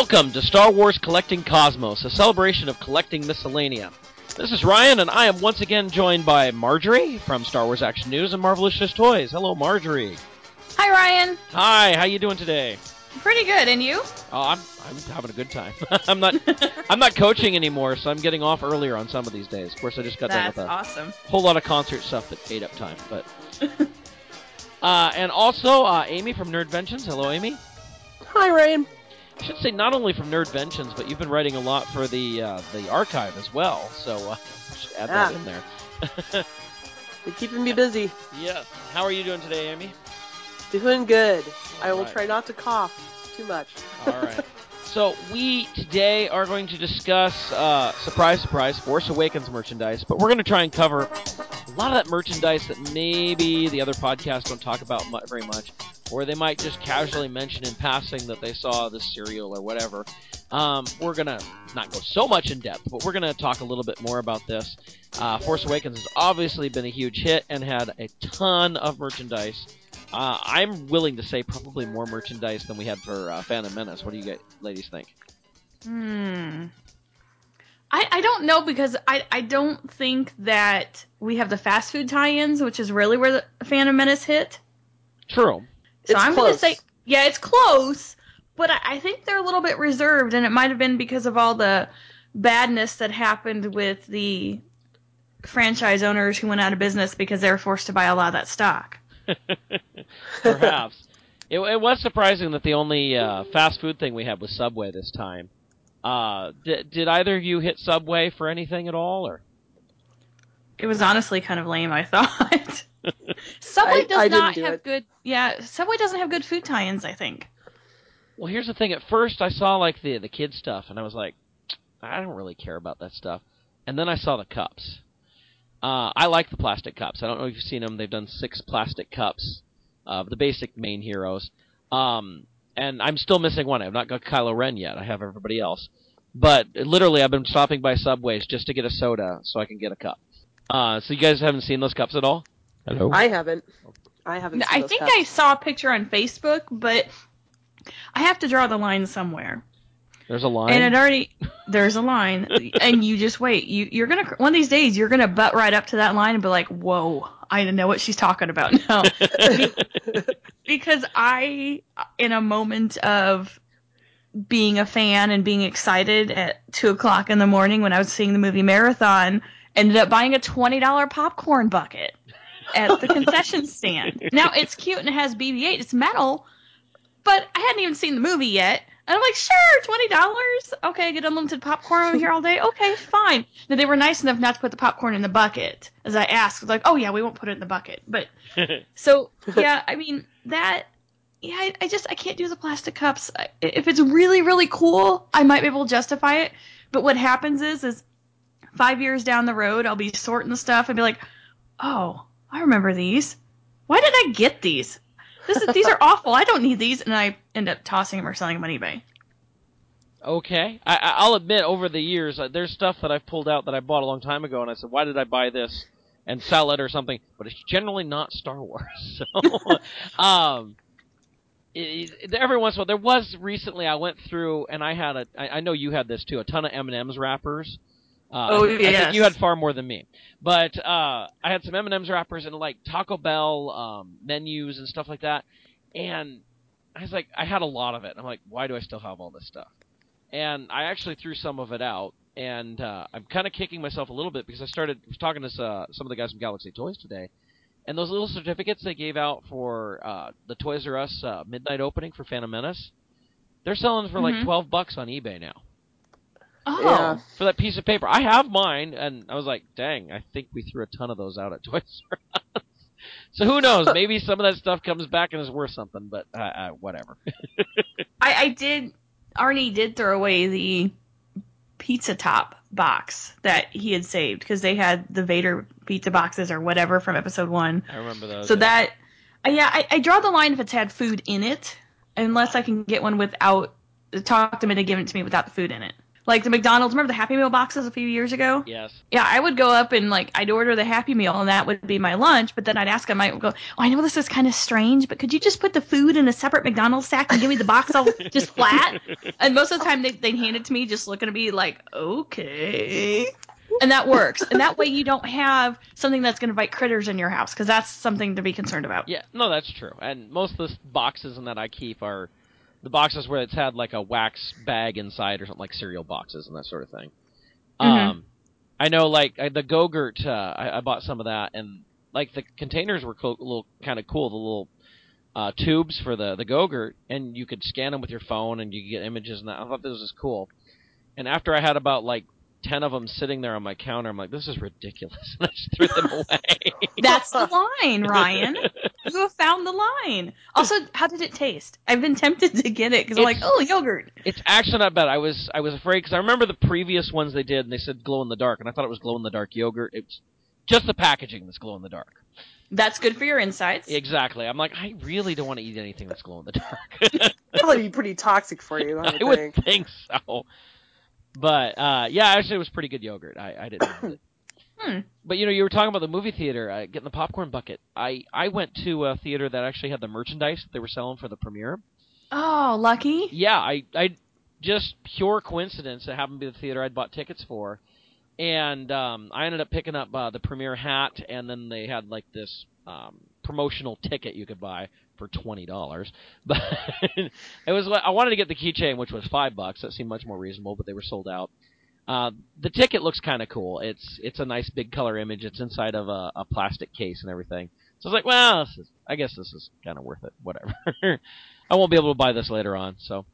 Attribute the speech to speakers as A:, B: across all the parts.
A: Welcome to Star Wars Collecting Cosmos, a celebration of collecting miscellanea. This is Ryan, and I am once again joined by Marjorie from Star Wars Action News and Marvelicious Toys. Hello, Marjorie.
B: Hi, Ryan.
A: Hi. How you doing today?
B: Pretty good, and you?
A: Oh, I'm I'm having a good time. I'm not I'm not coaching anymore, so I'm getting off earlier on some of these days. Of course, I just got
B: That's
A: done with a
B: awesome.
A: whole lot of concert stuff that ate up time, but. uh, and also uh, Amy from Nerdventions. Hello, Amy.
C: Hi, Ryan.
A: I should say not only from Nerdventions, but you've been writing a lot for the uh, the archive as well. So uh, I should add that
C: Ah.
A: in there.
C: You're keeping me busy.
A: yeah. How are you doing today, Amy?
C: Doing good. I will
A: Alright.
C: try not to cough too much.
A: All right. So we today are going to discuss uh, surprise, surprise, Force Awakens merchandise, but we're going to try and cover a lot of that merchandise that maybe the other podcasts don't talk about mu- very much, or they might just casually mention in passing that they saw this cereal or whatever. Um, we're gonna not go so much in depth, but we're gonna talk a little bit more about this. Uh, Force Awakens has obviously been a huge hit and had a ton of merchandise. Uh, I'm willing to say probably more merchandise than we had for uh, Phantom Menace. What do you guys, ladies think?
B: Hmm. I, I don't know because I, I don't think that we have the fast food tie-ins, which is really where the Phantom Menace hit.
A: True.
B: So
C: It's
B: I'm going to say, yeah, it's close, but I, I think they're a little bit reserved, and it might have been because of all the badness that happened with the franchise owners who went out of business because they were forced to buy a lot of that stock.
A: Perhaps. it, it was surprising that the only uh, fast food thing we had was Subway this time. Uh, did, did either of you hit Subway for anything at all, or?
B: It was honestly kind of lame, I thought. Subway does
C: I didn't
B: not
C: do
B: have
C: it.
B: good. Yeah, Subway doesn't have good food tie-ins. I think.
A: Well, here's the thing. At first, I saw like the the kid stuff, and I was like, I don't really care about that stuff. And then I saw the cups. Uh, I like the plastic cups. I don't know if you've seen them. They've done six plastic cups of the basic main heroes. Um, and I'm still missing one. I've not got Kylo Ren yet. I have everybody else. But literally, I've been stopping by Subways just to get a soda so I can get a cup. Uh, so you guys haven't seen those cups at all? Hello.
C: I haven't. I haven't. Seen
B: I
C: those
B: think
C: cups.
B: I saw a picture on Facebook, but I have to draw the line somewhere.
A: There's a line.
B: And it already there's a line, and you just wait. You you're gonna one of these days you're gonna butt right up to that line and be like, "Whoa, I know what she's talking about now." because I, in a moment of being a fan and being excited at two o'clock in the morning when I was seeing the movie Marathon, ended up buying a twenty dollar popcorn bucket at the concession stand. Now it's cute and it has BB-8. It's metal, but I hadn't even seen the movie yet. And I'm like, sure, twenty dollars. Okay, I get unlimited popcorn over here all day. Okay, fine. Now they were nice enough not to put the popcorn in the bucket, as I asked. Like, oh yeah, we won't put it in the bucket. But so yeah, I mean that. Yeah, I, I just I can't do the plastic cups. I, if it's really really cool, I might be able to justify it. But what happens is, is five years down the road, I'll be sorting the stuff and be like, oh, I remember these. Why did I get these? This is, these are awful. I don't need these, and I end up tossing them or selling them on eBay.
A: Okay, I, I- I'll admit over the years uh, there's stuff that I've pulled out that I bought a long time ago, and I said, why did I buy this and sell it or something? But it's generally not Star Wars. So, um, it, it- every once in a while, there was recently I went through and I had a, I, I know you had this too, a ton of M and M's wrappers. Uh,
B: Oh,
A: I, thi- I think
B: yes.
A: you had far more than me, but uh, I had some M and M's wrappers and like Taco Bell um, menus and stuff like that, and I was like, I had a lot of it. I'm like, why do I still have all this stuff? and I actually threw some of it out. And uh, I'm kind of kicking myself a little bit because I started was talking to uh, some of the guys from Galaxy Toys today, and those little certificates they gave out for uh, the Toys R Us uh, midnight opening for Phantom Menace, they're selling for like
B: Mhm.
A: twelve bucks on eBay now
B: Oh,
C: Yeah.
A: for that piece of paper. I have mine, and I was like, dang, I think we threw a ton of those out at Toys R Us. So who knows? Maybe some of that stuff comes back and is worth something, but uh, uh, whatever.
B: I, I did. Arnie did throw away the pizza top box that he had saved because they had the Vader pizza boxes or whatever from episode one.
A: I remember those.
B: So
A: yeah.
B: that, uh, yeah, I, I draw the line if it's had food in it, unless I can get one without. Talk to them into giving it to me without the food in it. Like the McDonald's, remember the Happy Meal boxes a few years ago?
A: Yes.
B: Yeah, I would go up and like I'd order the Happy Meal and that would be my lunch. But then I'd ask them, I would go, "Oh, I know this is kind of strange, but could you just put the food in a separate McDonald's sack and give me the box all just flat?" And most of the time they they'd hand it to me, just looking at me like, "Okay." And that works. And that way you don't have something that's going to bite critters in your house because that's something to be concerned about.
A: Yeah, no, that's true. And most of the boxes in that I keep are the boxes where it's had like a wax bag inside or something like cereal boxes and that sort of thing.
B: Mhm.
A: Um, I know like I, the Go-Gurt, uh, I, I bought some of that, and like the containers were co- little kind of cool. The little uh, tubes for the the Go-Gurt, and you could scan them with your phone, and you could get images and that. I thought this was cool. And after I had about like ten of them sitting there on my counter, I'm like, this is ridiculous, and I just threw them away.
B: That's the line, Ryan. You have found the line. Also, how did it taste? I've been tempted to get it because I'm like, oh, yogurt.
A: It's actually not bad. I was I was afraid because I remember the previous ones they did, and they said glow in the dark, and I thought it was glow in the dark yogurt. It's just the packaging that's glow in the dark.
B: That's good for your insides.
A: Exactly. I'm like, I really don't want to eat anything that's glow in the dark.
C: Probably be pretty toxic for you, I
A: I
C: would
A: would
C: think.
A: think so. But uh, yeah, actually, it was pretty good yogurt. I, I didn't.
B: Hmm.
A: But you know, you were talking about the movie theater, uh, getting the popcorn bucket. I I went to a theater that actually had the merchandise that they were selling for the premiere.
B: Oh, lucky.
A: Yeah, I I just pure coincidence. It happened to be the theater I'd bought tickets for, and um, I ended up picking up uh, the premiere hat, and then they had like this um, promotional ticket you could buy for twenty dollars. But it was I wanted to get the keychain, which was five bucks. That seemed much more reasonable, but they were sold out. Uh, the ticket looks kind of cool. It's it's a nice big color image. It's inside of a, a plastic case and everything. So I was like, well, is, I guess this is kind of worth it. Whatever. I won't be able to buy this later on, so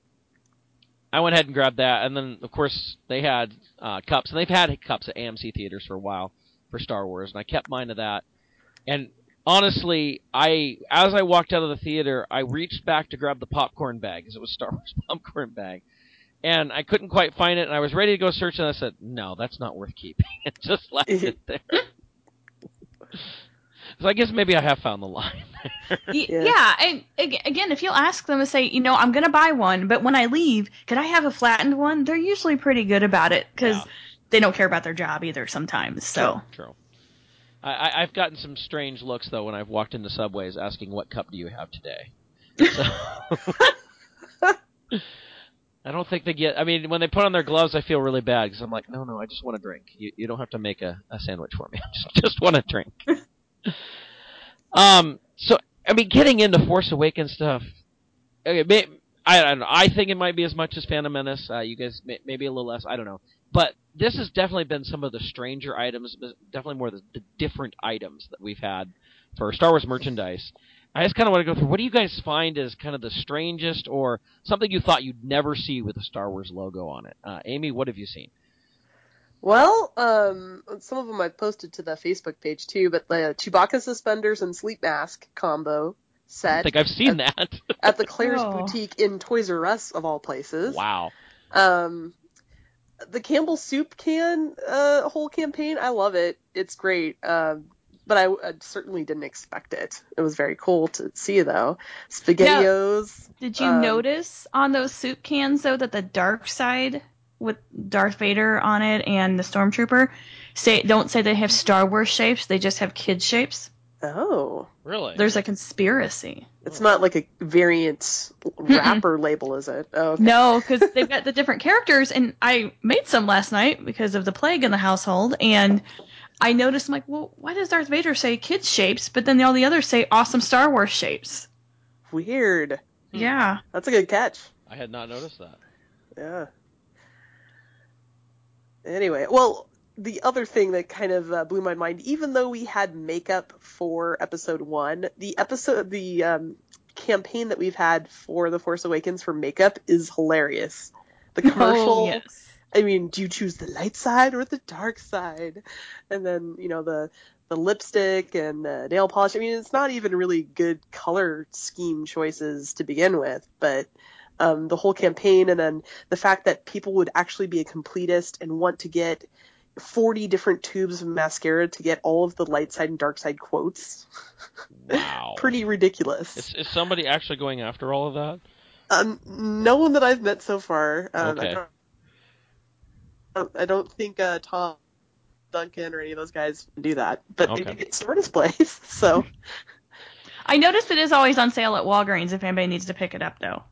A: I went ahead and grabbed that. And then, of course, they had uh, cups, and they've had cups at AMC theaters for a while for Star Wars, and I kept mine of that. And honestly, I as I walked out of the theater, I reached back to grab the popcorn bag because it was Star Wars popcorn bag, and I couldn't quite find it. And I was ready to go search, and I said, "No, that's not worth keeping." and just left it there. so I guess maybe I have found the line.
B: Y-
C: Yeah.
B: yeah. and again, if you'll ask them to say, you know, I'm going to buy one, but when I leave, could I have a flattened one? They're usually pretty good about it because
A: Yeah.
B: they don't care about their job either sometimes. So,
A: True. I, I, I've gotten some strange looks though when I've walked into subways asking what cup do you have today. So, I don't think they get. I mean, when they put on their gloves, I feel really bad because I'm like, no, no, I just want a drink. You, you don't have to make a, a sandwich for me. I just, just want a drink. um. So I mean, getting into Force Awakens stuff. Okay, may, I, I don't know. I think it might be as much as Phantom Menace. Uh, you guys may, maybe a little less. I don't know. But this has definitely been some of the stranger items, definitely more the, the different items that we've had for Star Wars merchandise. I just kind of want to go through. What do you guys find as kind of the strangest, or something you thought you'd never see with a Star Wars logo on it? Uh, Amy, what have you seen?
C: Well, um, some of them I've posted to the Facebook page too, but the Chewbacca suspenders and sleep mask combo set.
A: I think I've seen that.
C: at the Claire's
B: Oh.
C: boutique in Toys R Us of all places.
A: wow.
C: Um, the Campbell soup can uh, whole campaign, I love it. It's great. Um, but I, I certainly didn't expect it. It was very cool to see though. Spaghettios.
B: did you
C: Um,
B: notice on those soup cans though that the dark side with Darth Vader on it and the Stormtrooper say don't say they have Star Wars shapes, they just have kid shapes?
C: Oh,
A: Really?
B: There's a conspiracy.
C: it's not like a variant wrapper label, is it? Oh, okay.
B: No, because they've got the different characters, and I made some last night because of the plague in the household, and I noticed, I'm like, well, why does Darth Vader say kids shapes, but then all the others say awesome Star Wars shapes?
C: Weird.
A: Hmm.
B: Yeah.
C: That's a good catch.
A: I had not noticed that.
C: Yeah. Anyway, well, the other thing that kind of uh, blew my mind, even though we had makeup for episode one, the episode, the um, campaign that we've had for The Force Awakens for makeup is hilarious. The commercial,
B: Oh, yes.
C: I mean, do you choose the light side or the dark side? And then, you know, the the lipstick and the nail polish. I mean, it's not even really good color scheme choices to begin with, but um, the whole campaign and then the fact that people would actually be a completist and want to get 40 different tubes of mascara to get all of the light side and dark side quotes.
A: Wow.
C: Pretty ridiculous.
A: Is, is somebody actually going after all of that?
C: Um, no one that I've met so far. Um, I
A: Okay.
C: don't I don't think uh, Tom Duncan or any of those guys do that, but
A: Okay.
C: they do get store displays. So
B: I noticed it is always on sale at Walgreens if anybody needs to pick it up, though.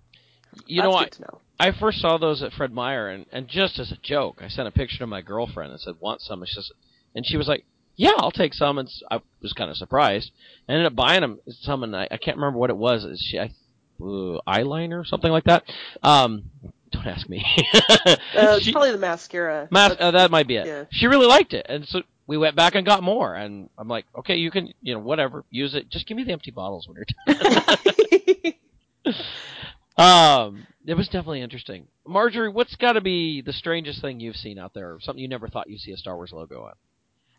A: You know
C: that's
A: what?
C: Good to know.
A: I first saw those at Fred Meyer, and, and just as a joke, I sent a picture to my girlfriend and said, "Want some?" And she, says, and she was like, "Yeah, I'll take some." And I was kind of surprised. I ended up buying them some, and I, I can't remember what it was. Is she I, uh, eyeliner or something like that? Um, don't ask me.
C: Uh, it's
A: She-
C: probably the mascara.
A: Mas- uh, that might be it.
C: yeah.
A: She really liked it, and so we went back and got more. And I'm like, okay, you can, you know, whatever, use it. Just give me the empty bottles when you're done. um, it was definitely interesting. Marjorie, what's got to be the strangest thing you've seen out there, something you never thought you'd see a Star Wars logo on?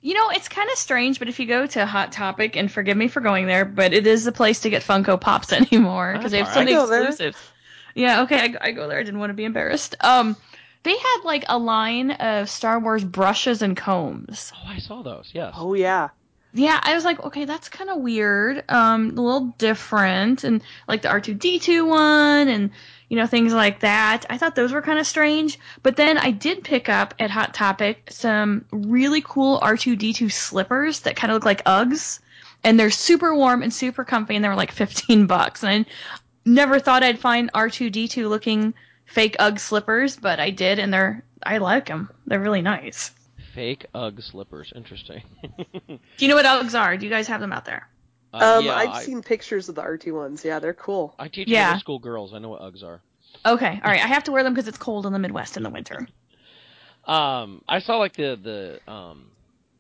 B: You know, it's kind of strange, but if you go to Hot Topic, and forgive me for going there, but it is the place to get Funko Pops anymore because they have
A: That's
B: so many
C: right. I go there.
B: exclusives. Yeah, okay, I, I go there. I didn't want to be embarrassed. Um, they had like a line of Star Wars brushes and combs.
A: Oh, I saw those. Yes.
C: oh yeah.
B: Yeah, I was like, okay, that's kind of weird. Um, a little different, and like the R two D two one, and you know things like that. I thought those were kind of strange. But then I did pick up at Hot Topic some really cool R two D two slippers that kind of look like Uggs, and they're super warm and super comfy, and they were like fifteen bucks. And I never thought I'd find R two D two looking fake Ugg slippers, but I did, and they're I like them. They're really nice.
A: Fake UGG slippers. Interesting.
B: Do you know what Uggs are? Do you guys have them out there?
A: Uh,
C: Um,
A: yeah,
C: I've
A: I,
C: seen pictures of the R2 ones. Yeah, they're cool.
A: I teach
B: Yeah.
A: middle school girls. I know what UGGs are.
B: Okay, all right. I have to wear them because it's cold in the Midwest in the winter.
A: Um, I saw like the the um,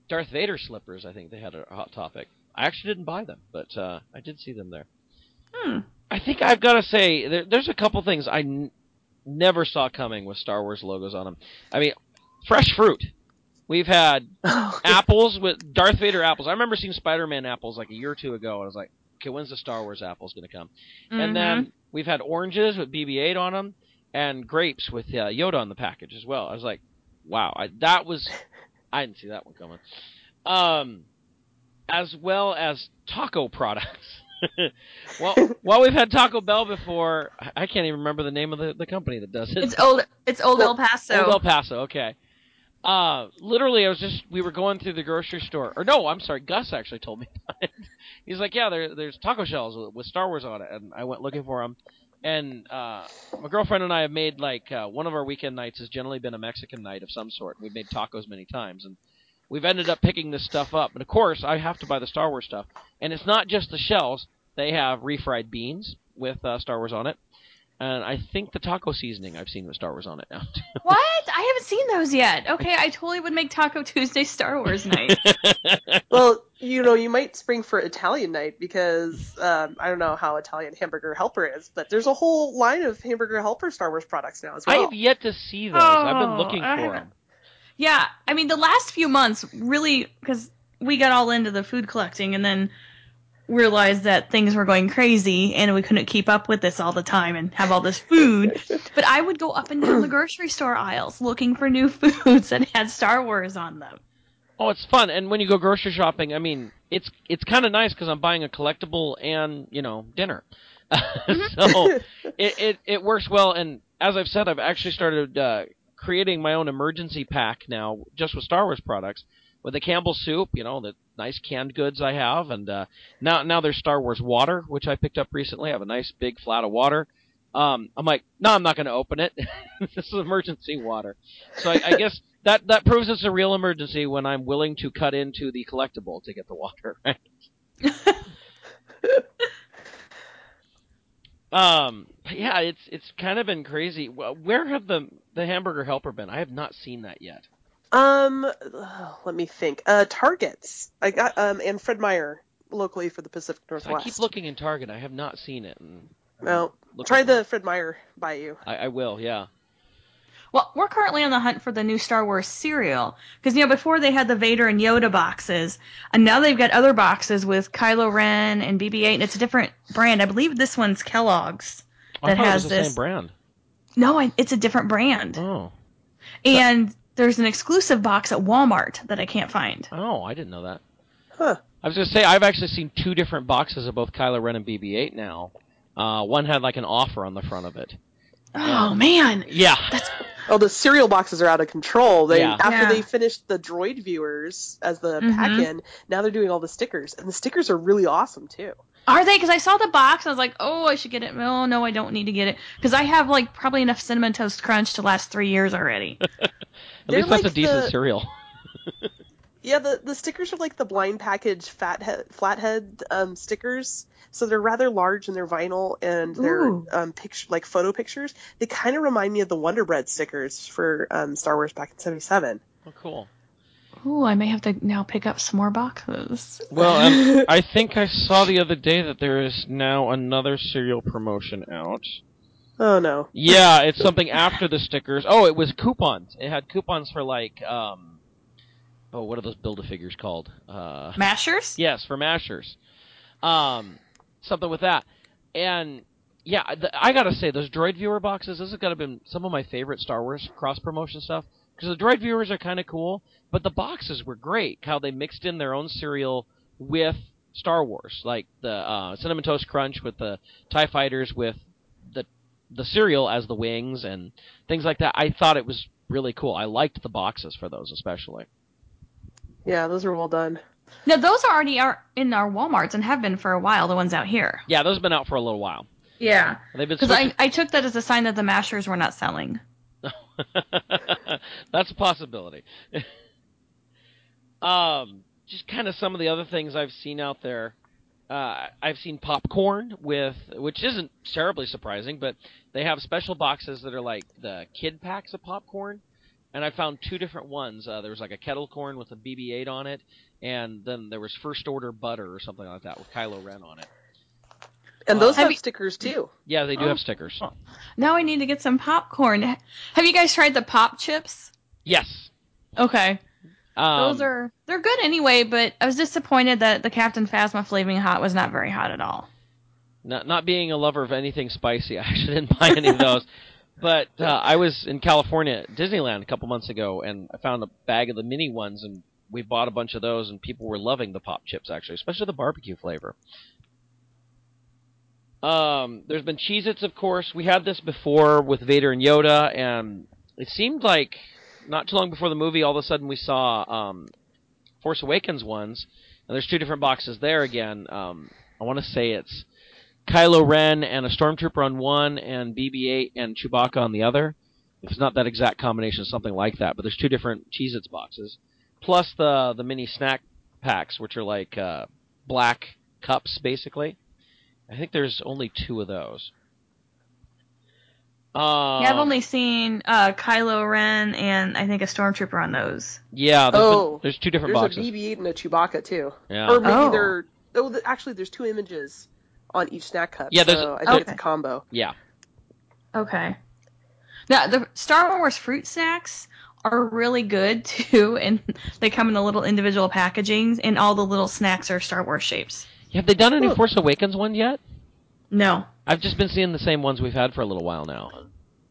A: Darth Vader slippers. I think they had a hot topic. I actually didn't buy them, but uh, I did see them there.
B: Hmm.
A: I think I've got to say there, there's a couple things I n- never saw coming with Star Wars logos on them. I mean, fresh fruit. We've had apples with Darth Vader apples. I remember seeing Spider-Man apples like a year or two ago, and I was like, okay, when's the Star Wars apples going to come? And
B: Mhm.
A: then we've had oranges with BB-8 on them, and grapes with uh, Yoda on the package as well. I was like, wow, I, that was I didn't see that one coming. Um, as well as taco products. well, while we've had Taco Bell before, I I can't even remember the name of the, the company that does it.
B: it's old. It's old El Paso.
A: Old El Paso. Okay. Uh, literally, I was just we were going through the grocery store, or no, I'm sorry, Gus actually told me about it. He's like, yeah, there, there's taco shells with, with Star Wars on it, and I went looking for them. And uh, my girlfriend and I have made like uh, one of our weekend nights has generally been a Mexican night of some sort. We've made tacos many times, and we've ended up picking this stuff up. And of course, I have to buy the Star Wars stuff, and it's not just the shells. They have refried beans with uh, Star Wars on it, and I think the taco seasoning I've seen with Star Wars on it now.
B: what? I haven't seen those yet. Okay, I totally would make Taco Tuesday Star Wars night.
C: Well, you know, you might spring for Italian night because um, I don't know how Italian Hamburger Helper is, but there's a whole line of Hamburger Helper Star Wars products now as well.
A: I have yet to see those. I've been
B: Oh,
A: looking for them.
B: yeah, I mean the last few months really because we got all into the food collecting and then realized that things were going crazy and we couldn't keep up with this all the time and have all this food. but I would go up and down the grocery store aisles looking for new foods that had Star Wars on them.
A: Oh, it's fun. And when you go grocery shopping, I mean, it's it's kind of nice because I'm buying a collectible and you know dinner. so it, it it works well. And as I've said, I've actually started uh, creating my own emergency pack now, just with Star Wars products. With the Campbell soup, you know, the nice canned goods I have, and uh, now now there's Star Wars water, which I picked up recently. I have a nice big flat of water. Um, I'm like, no, I'm not going to open it. this is emergency water. So I, I guess that that proves it's a real emergency when I'm willing to cut into the collectible to get the water. Right? um, yeah, it's it's kind of been crazy. Where have the the hamburger helper been? I have not seen that yet.
C: Um, let me think. Uh, Targets. I got um and Fred Meyer locally for the Pacific
A: So
C: Northwest.
A: I keep looking in Target. I have not seen it. And I'm
C: Well, try the
A: it.
C: Fred Meyer by you.
A: I, I will. Yeah.
B: Well, we're currently on the hunt for the new Star Wars cereal because you know before they had the Vader and Yoda boxes, and now they've got other boxes with Kylo Ren and BB-8, and it's a different brand. I believe this one's Kellogg's.
A: I
B: That
A: it
B: has
A: was the
B: this-
A: same brand.
B: No, I, it's a different brand,
A: Oh.
B: and there's an exclusive box at Walmart that I can't find.
A: Oh, I didn't know that.
C: Huh.
A: I was gonna say I've actually seen two different boxes of both Kylo Ren and BB-8 now. Uh, one had like an offer on the front of it.
B: Oh man,
A: Yeah.
B: that's
C: Oh, the cereal boxes are out of control. They
A: Yeah.
C: after
B: Yeah.
C: they finished the droid viewers as the
B: Mhm.
C: pack-in, now they're doing all the stickers, and the stickers are really awesome too.
B: Are they? Because I saw the box, I was like, oh, I should get it. Oh no, I don't need to get it because I have like probably enough cinnamon toast crunch to last three years already.
A: At
C: They're
A: least that's a decent
C: the-
A: cereal.
C: Yeah, the the stickers are like the blind package fathead flathead um, stickers. So they're rather large and they're vinyl and they're
B: Ooh.
C: um, picture like photo pictures. They kind of remind me of the Wonder Bread stickers for um, Star Wars back in '77.
A: Oh, cool.
B: Ooh, I may have to now pick up some more boxes.
A: Well, um, I think I saw the other day that there is now another cereal promotion out.
C: Oh no.
A: Yeah, it's something after the stickers. Oh, it was coupons. It had coupons for like, um, oh, what are those Build-A-Figures called? Uh,
B: Mashers?
A: yes, for Mashers. Um, something with that. And yeah, the, I gotta say, those Droid Viewer boxes, this has gotta been some of my favorite Star Wars cross promotion stuff. Because the Droid Viewers are kind of cool, but the boxes were great. How they mixed in their own cereal with Star Wars, like the uh, Cinnamon Toast Crunch with the Tie Fighters with the the cereal as the wings and things like that. I thought it was really cool. I liked the boxes for those especially.
C: Yeah, those are well done.
B: Now those are already are in our WalMarts and have been for a while. The ones out here.
A: Yeah, those have been out for a little while.
B: Yeah, because I I took that as a sign that the Mashers were not selling.
A: That's a possibility. um, just kind of some of the other things I've seen out there. Uh, I've seen popcorn with, which isn't terribly surprising, but they have special boxes that are like the kid packs of popcorn. And I found two different ones. Uh, there was like a kettle corn with a BB-8 on it, and then there was first order butter or something like that with Kylo Ren on it.
C: And those
B: Have
C: have
B: you-
C: stickers too.
A: Yeah, they do
B: Oh.
A: have stickers.
B: Now I need to get some popcorn. Have you guys tried the pop chips?
A: Yes.
B: Okay,
A: Um,
B: those are they're good anyway. But I was disappointed that the Captain Phasma flaming hot was not very hot at all.
A: Not not being a lover of anything spicy, I actually didn't buy any of those. But uh, I was in California Disneyland a couple months ago, and I found a bag of the mini ones, and we bought a bunch of those, and people were loving the pop chips actually, especially the barbecue flavor. Um, there's been Cheez-Its, of course. We had this before with Vader and Yoda, and it seemed like not too long before the movie, all of a sudden we saw um, Force Awakens ones, and there's two different boxes there again. Um, I want to say it's Kylo Ren and a Stormtrooper on one, and BB-8 and Chewbacca on the other. If it's not that exact combination, something like that. But there's two different Cheez-Its boxes, plus the the mini snack packs, which are like uh, black cups, basically. I think there's only two of those. Uh,
B: yeah, I've only seen uh, Kylo Ren and I think a stormtrooper on those.
A: yeah. There's, been-
C: Oh,
A: there's two different
C: There's
A: boxes.
C: a BB-8 and a Chewbacca too.
A: yeah.
C: Or maybe
B: Oh.
C: they're oh, th- actually there's two images on each snack cup.
A: Yeah, there's-
C: so I think it's a combo.
A: yeah.
B: Okay. Now the Star Wars fruit snacks are really good too, and they come in the little individual packagings, and all the little snacks are Star Wars shapes.
A: Have they done any. Force Awakens one yet?
B: No,
A: I've just been seeing the same ones we've had for a little while now.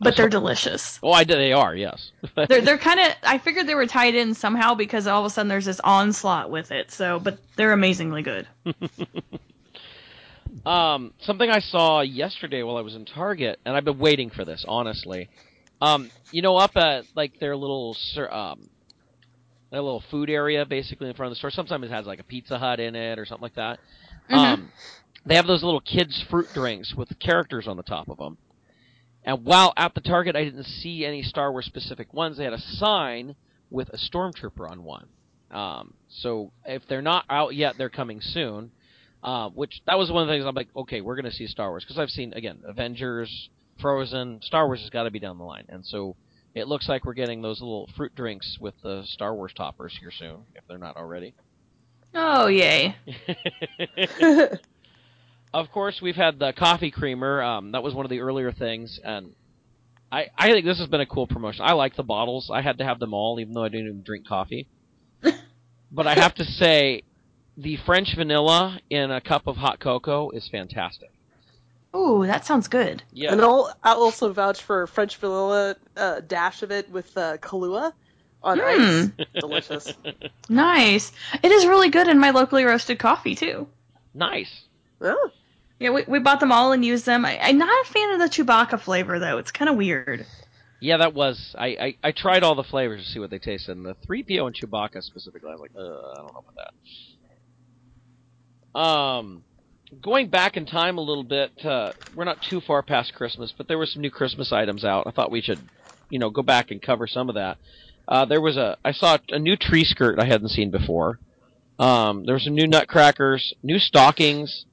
B: but they're delicious.
A: Oh, I they are, yes.
B: They're they're kind of. I figured they were tied in somehow because all of a sudden there's this onslaught with it. So, but they're amazingly good.
A: Um, something I saw yesterday while I was in Target, and I've been waiting for this, honestly. Um, you know, up at like their little um, their little food area, basically in front of the store. Sometimes it has like a Pizza Hut in it or something like that.
B: Mhm.
A: Um, they have those little kids fruit drinks with characters on the top of them. And while at the Target, I didn't see any Star Wars specific ones. They had a sign with a stormtrooper on one. Um, so if they're not out yet, they're coming soon. Uh, which that was one of the things I'm like, okay, we're going to see Star Wars because I've seen again Avengers, Frozen, Star Wars has got to be down the line, and so it looks like we're getting those little fruit drinks with the Star Wars toppers here soon, if they're not already.
B: Oh yay!
A: of course, we've had the coffee creamer. Um, that was one of the earlier things, and I I think this has been a cool promotion. I like the bottles. I had to have them all, even though I didn't even drink coffee. but I have to say, the French vanilla in a cup of hot cocoa is fantastic.
B: Ooh, that sounds good.
A: Yeah,
C: And I'll, I'll also vouch for French vanilla uh, dash of it with uh, Kahlua on
B: Hmm.
C: ice. Delicious.
B: Nice. It is really good in my locally roasted coffee too.
A: nice.
C: Oh,
B: Yeah, we, we bought them all and used them. I, I'm not a fan of the Chewbacca flavor though. It's kind of weird.
A: Yeah, that was. I, I, I tried all the flavors to see what they tasted, and the 3PO and Chewbacca specifically, I was like, uh, I don't know about that. Um, going back in time a little bit, uh, we're not too far past Christmas, but there were some new Christmas items out. I thought we should, you know, go back and cover some of that. Uh, there was a, I saw a new tree skirt I hadn't seen before. Um, there were some new nutcrackers, new stockings,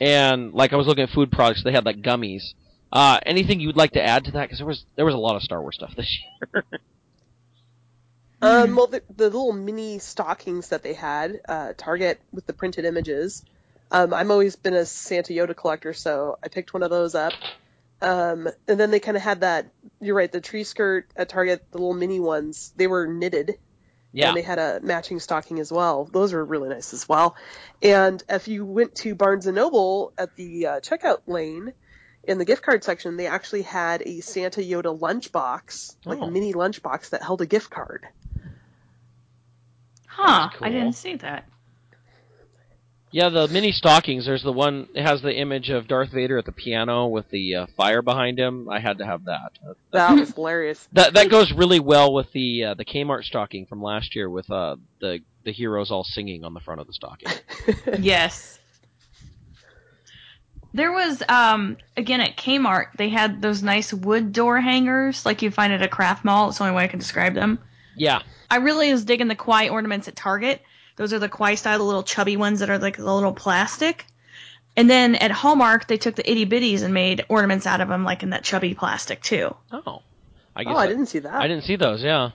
A: and like I was looking at food products, they had like gummies. Uh, anything you would like to add to that? Because there was there was a lot of Star Wars stuff this year.
C: Um, well, the, the little mini stockings that they had, uh, Target with the printed images. Um, I've always been a Santa Yoda collector, so I picked one of those up. Um, and then they kind of had that. You're right, the tree skirt at Target, the little mini ones. They were knitted,
A: yeah,
C: and they had a matching stocking as well. Those were really nice as well. And if you went to Barnes and Noble at the uh, checkout lane in the gift card section, they actually had a Santa Yoda lunchbox, like
A: Oh.
C: a mini lunchbox that held a gift card.
B: Huh?
A: Cool.
B: I didn't see that.
A: Yeah. The mini stockings. There's the one. It has the image of Darth Vader at the piano with the uh, fire behind him. I had to have that.
C: That was hilarious.
A: That that goes really well with the uh, the Kmart stocking from last year with uh, the the heroes all singing on the front of the stocking.
B: yes. There was um again at Kmart they had those nice wood door hangers like you find at a craft mall. It's the only way I can describe them.
A: yeah,
B: I really was digging the quiet ornaments at Target. Those are the Kwai style, the little chubby ones that are like the little plastic. And then at Hallmark, they took the itty bitties and made ornaments out of them, like in that chubby plastic too.
A: Oh, I oh, guess
C: Oh, I
A: that-
C: didn't see that.
A: I didn't see those. Yeah.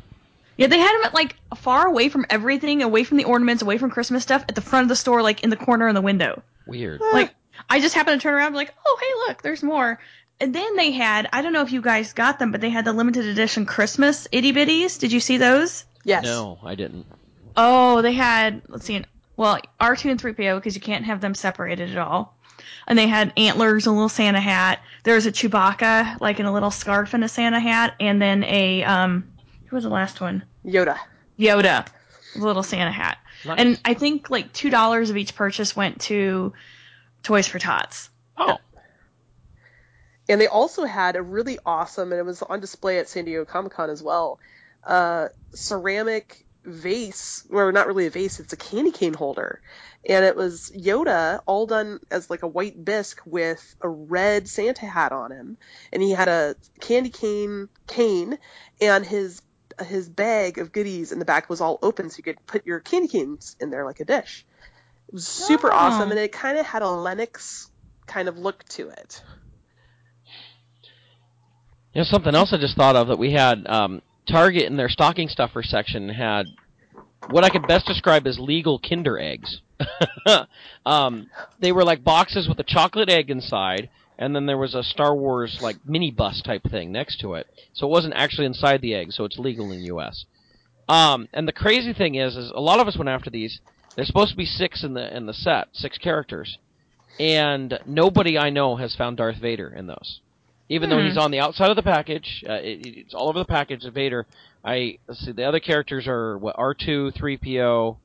B: Yeah, they had them at like far away from everything, away from the ornaments, away from Christmas stuff, at the front of the store, like in the corner in the window.
A: Weird. Ah.
B: Like I just happened to turn around, and be like, oh hey, look, there's more. And then they had, I don't know if you guys got them, but they had the limited edition Christmas itty bitties. Did you see those?
C: Yes.
A: No, I didn't.
B: Oh, they had let's see, well R2 and 3PO because you can't have them separated at all. And they had antlers, and a little Santa hat. There was a Chewbacca, like in a little scarf and a Santa hat, and then a um, who was the last one?
C: Yoda.
B: Yoda, a little Santa hat.
A: Nice.
B: And I think like two dollars of each purchase went to Toys for Tots.
A: Oh,
C: And they also had a really awesome, and it was on display at San Diego Comic Con as well, uh, ceramic vase, or not really a vase, it's a candy cane holder. And it was Yoda all done as like a white bisque with a red Santa hat on him. And he had a candy cane cane and his his bag of goodies in the back was all open so you could put your candy canes in there like a dish. It was super
B: Oh.
C: awesome and it kind of had a Lenox kind of look to it.
A: you know something else I just thought of that we had um, Target in their stocking stuffer section had what I could best describe as legal Kinder eggs. um, they were like boxes with a chocolate egg inside, and then there was a Star Wars like mini bus type thing next to it. So it wasn't actually inside the egg, so it's legal in the U.S. Um, and the crazy thing is, is a lot of us went after these. There's supposed to be six in the in the set, six characters, and nobody I know has found Darth Vader in those. Even though
B: Hmm.
A: he's on the outside of the package, uh, it, it's all over the package of Vader. I let's see, the other characters are what R two, three PO,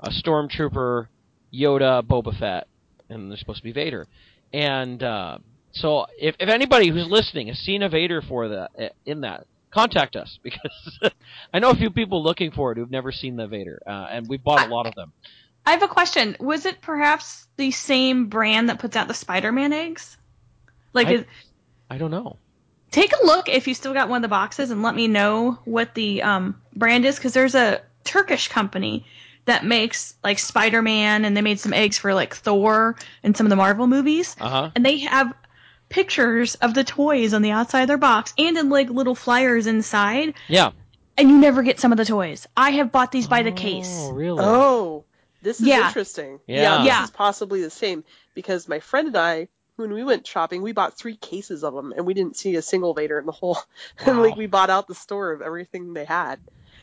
A: a stormtrooper, Yoda, Boba Fett, and they're supposed to be Vader. And uh, so, if if anybody who's listening has seen a Vader for that in that, contact us because I know a few people looking for it who've never seen the Vader, uh, and we've bought a lot of them.
B: I have a question. Was it perhaps the same brand that puts out the Spider-Man eggs? Like,
A: I-
B: is,
A: I don't know.
B: take a look if you still got one of the boxes and let me know what the um, brand is because there's a Turkish company that makes like Spider-Man and they made some eggs for like Thor and some of the Marvel movies
A: Uh huh.
B: and they have pictures of the toys on the outside of their box and in like little flyers inside
A: Yeah.
B: and you never get some of the toys. I have bought these by the case.
A: Oh, really?
C: Oh, this is
B: Yeah.
C: interesting.
A: Yeah. yeah.
C: this
B: Yeah.
C: is possibly the same because my friend and I, when we went shopping, we bought three cases of them, and we didn't see a single Vader in the whole. And like we bought out the store of everything they had.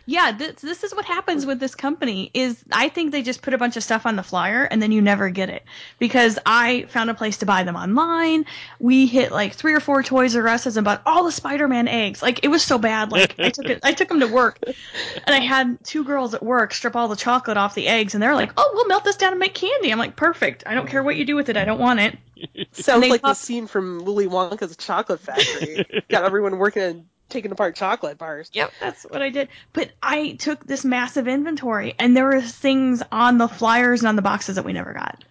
B: Yeah, this, this is what happens with this company is I think they just put a bunch of stuff on the flyer and then you never get it because I found a place to buy them online. We hit like three or four Toys R Us and bought all the Spider-Man eggs. Like it was so bad. Like I took it, I took them to work and I had two girls at work strip all the chocolate off the eggs and they're like, "Oh, we'll melt this down and make candy." I'm like, "Perfect. I don't care what you do with it. I don't want it."
C: Sounds
B: they
C: like the scene from Willy Wonka's Chocolate Factory. Got everyone working and taking apart chocolate bars.
B: Yep, that's what I did. But I took this massive inventory, and there were things on the flyers and on the boxes that we never got.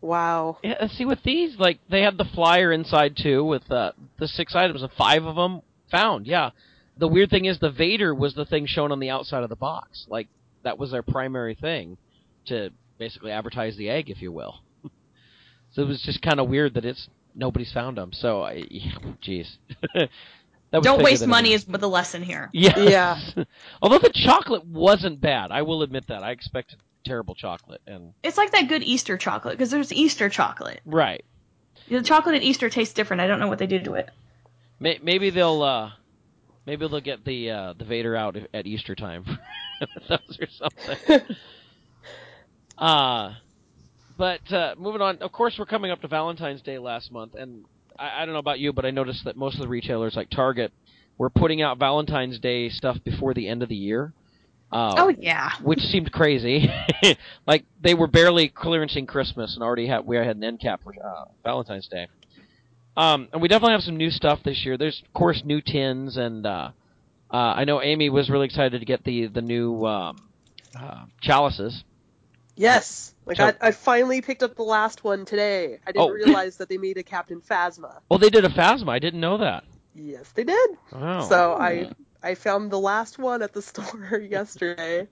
C: Wow.
A: Yeah, see with these, like they had the flyer inside too, with uh, the six items, and five of them found. Yeah. The weird thing is, the Vader was the thing shown on the outside of the box. Like that was their primary thing to basically advertise the egg, if you will. So it was just kind of weird that it's nobody's found them. So, I, jeez.
B: Don't waste money
A: is.
B: is the lesson here.
A: Yes.
C: Yeah.
A: Although the chocolate wasn't bad, I will admit that. I expected terrible chocolate, and
B: It's like that good Easter chocolate because there's Easter chocolate.
A: right.
B: The chocolate at Easter tastes different. I don't know what they do to it.
A: Maybe they'll uh, maybe they'll get the uh, the Vader out at Easter time, those or something. uh but uh, moving on. Of course, we're coming up to Valentine's Day last month, and I, I don't know about you, but I noticed that most of the retailers, like Target, were putting out Valentine's Day stuff before the end of the year. Uh,
B: Oh yeah.
A: which seemed crazy. like they were barely clearancing Christmas and already had we had an end cap for uh, Valentine's Day. Um, and we definitely have some new stuff this year. There's of course new tins, and uh, uh, I know Amy was really excited to get the the new um, uh, chalices.
C: Yes. Like
A: So-
C: I, I finally picked up the last one today. I didn't
A: Oh.
C: realize that they made a Captain Phasma.
A: Well, they did a Phasma. I didn't know that.
C: Yes, they did.
A: Wow.
C: So I I found the last one at the store yesterday,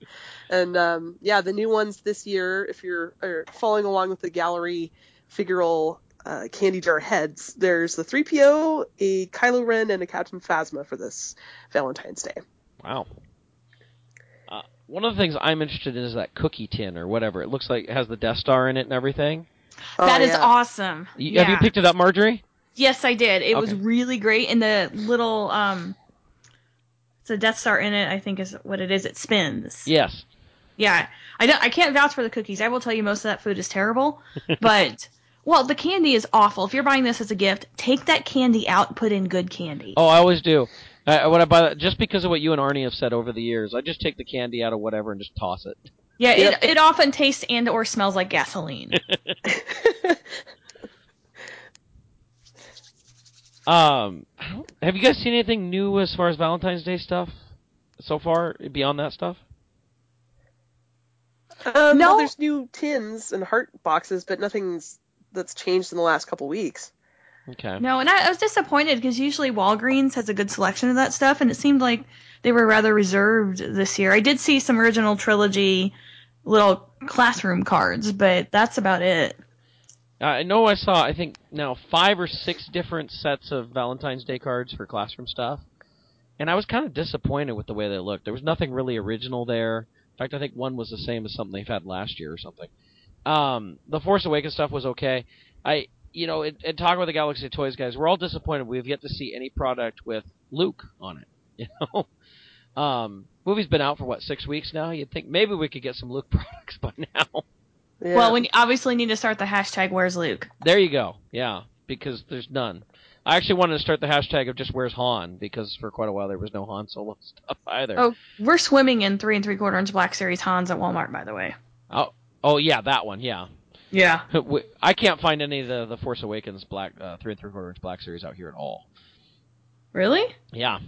C: and um, yeah, the new ones this year. If you're following along with the gallery figural uh, candy jar heads, there's the 3PO, a Kylo Ren, and a Captain Phasma for this Valentine's Day.
A: Wow. One of the things I'm interested in is that cookie tin or whatever. It looks like it has the Death Star in it and everything.
C: Oh,
B: That is
C: yeah.
B: awesome.
A: You,
B: yeah.
A: Have you picked it up, Marjorie?
B: Yes, I did. It was really great. And the little um, it's a Death Star in it. I think is what it is. It spins.
A: Yes.
B: Yeah, I don't. I can't vouch for the cookies. I will tell you most of that food is terrible. but well, the candy is awful. If you're buying this as a gift, take that candy out and put in good candy.
A: Oh, I always do. I, when I buy that, just because of what you and Arnie have said over the years, I just take the candy out of whatever and just toss it.
B: yeah,
C: Yep.
B: it it often tastes and or smells like gasoline.
A: Um, have you guys seen anything new as far as Valentine's Day stuff so far beyond that stuff?
C: Um,
B: No.
C: well, there's new tins and heart boxes, but nothing's that's changed in the last couple weeks.
A: Okay.
B: no, and I, I was disappointed because usually Walgreens has a good selection of that stuff, and it seemed like they were rather reserved this year. I did see some original trilogy little classroom cards, but that's about it.
A: Uh, I know I saw, I think now five or six different sets of Valentine's Day cards for classroom stuff, and I was kind of disappointed with the way they looked. There was nothing really original there. In fact, I think one was the same as something they've had last year or something. Um, the Force Awakens stuff was okay. I, you know, in, in talking with the Galaxy of Toys guys, we're all disappointed. We've yet to see any product with Luke on it. You know, um, movie's been out for what six weeks now. You'd think maybe we could get some Luke products by now.
C: Yeah.
B: Well, we obviously need to start the hashtag Where's Luke.
A: There you go. Yeah, because there's none. I actually wanted to start the hashtag of just where's Han because for quite a while there was no Han Solo stuff either.
B: Oh, we're swimming in three and three quarter inch Black Series Hans at Walmart, by the way.
A: oh, oh yeah, that one. Yeah,
B: Yeah.
A: I can't find any of the the Force Awakens black uh, three and three quarter inch Black Series out here at all.
B: Really?
A: Yeah,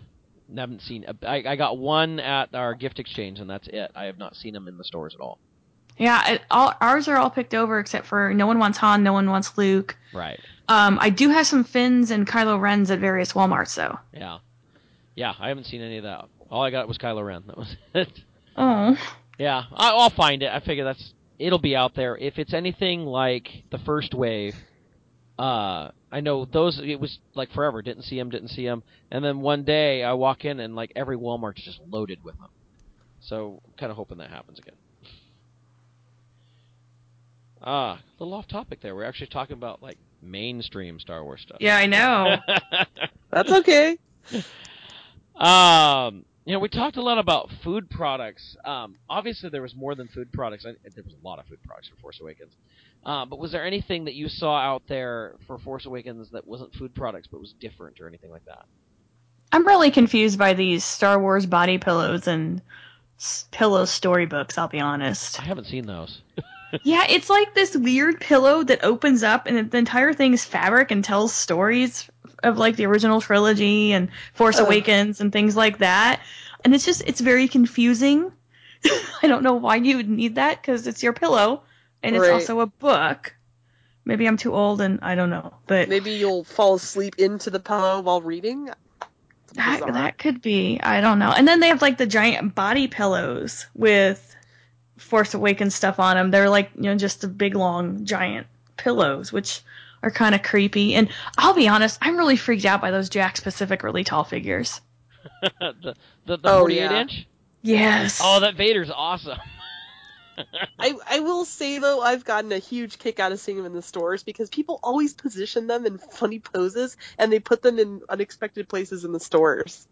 A: haven't seen. I, I got one at our gift exchange and that's it. I have not seen them in the stores at all.
B: Yeah. It, all ours are all picked over except for no one wants Han, no one wants Luke.
A: Right.
B: Um, I do have some Finns and Kylo Rens at various WalMarts though.
A: Yeah. Yeah, I haven't seen any of that. All I got was Kylo Ren. That was it.
B: Oh.
A: Yeah, I, I'll find it. I figure that's it'll be out there. If it's anything like the first wave, uh, I know those. It was like forever. Didn't see them. Didn't see them. And then one day I walk in and like every Walmart's just loaded with them. So kind of hoping that happens again. Ah, a little off topic there. We're actually talking about like mainstream Star Wars stuff.
B: Yeah, I know.
C: That's okay.
A: Um, you know, we talked a lot about food products. Um, obviously, there was more than food products. I, there was a lot of food products for Force Awakens. Uh, but was there anything that you saw out there for Force Awakens that wasn't food products but was different or anything like that?
B: I'm really confused by these Star Wars body pillows and s- pillow storybooks. I'll be honest.
A: I haven't seen those.
B: Yeah, it's like this weird pillow that opens up and the entire thing is fabric and tells stories of like the original trilogy and Force
C: Ugh.
B: Awakens and things like that. And it's just it's very confusing. I don't know why you would need that because it's your pillow and it's also a book. Maybe I'm too old and I don't know, but
C: Maybe you'll fall asleep into the pillow while reading.
B: that that could be. I don't know. And then they have like the giant body pillows with Force Awakens stuff on them. They're like you know just the big long giant pillows, which are kind of creepy. And I'll be honest, I'm really freaked out by those Jakks Pacific really tall figures.
A: the the, the
C: Oh,
A: 48
C: yeah.
A: inch.
B: Yes.
A: Oh, that Vader's awesome.
C: I, I will say though, I've gotten a huge kick out of seeing them in the stores because people always position them in funny poses and they put them in unexpected places in the stores.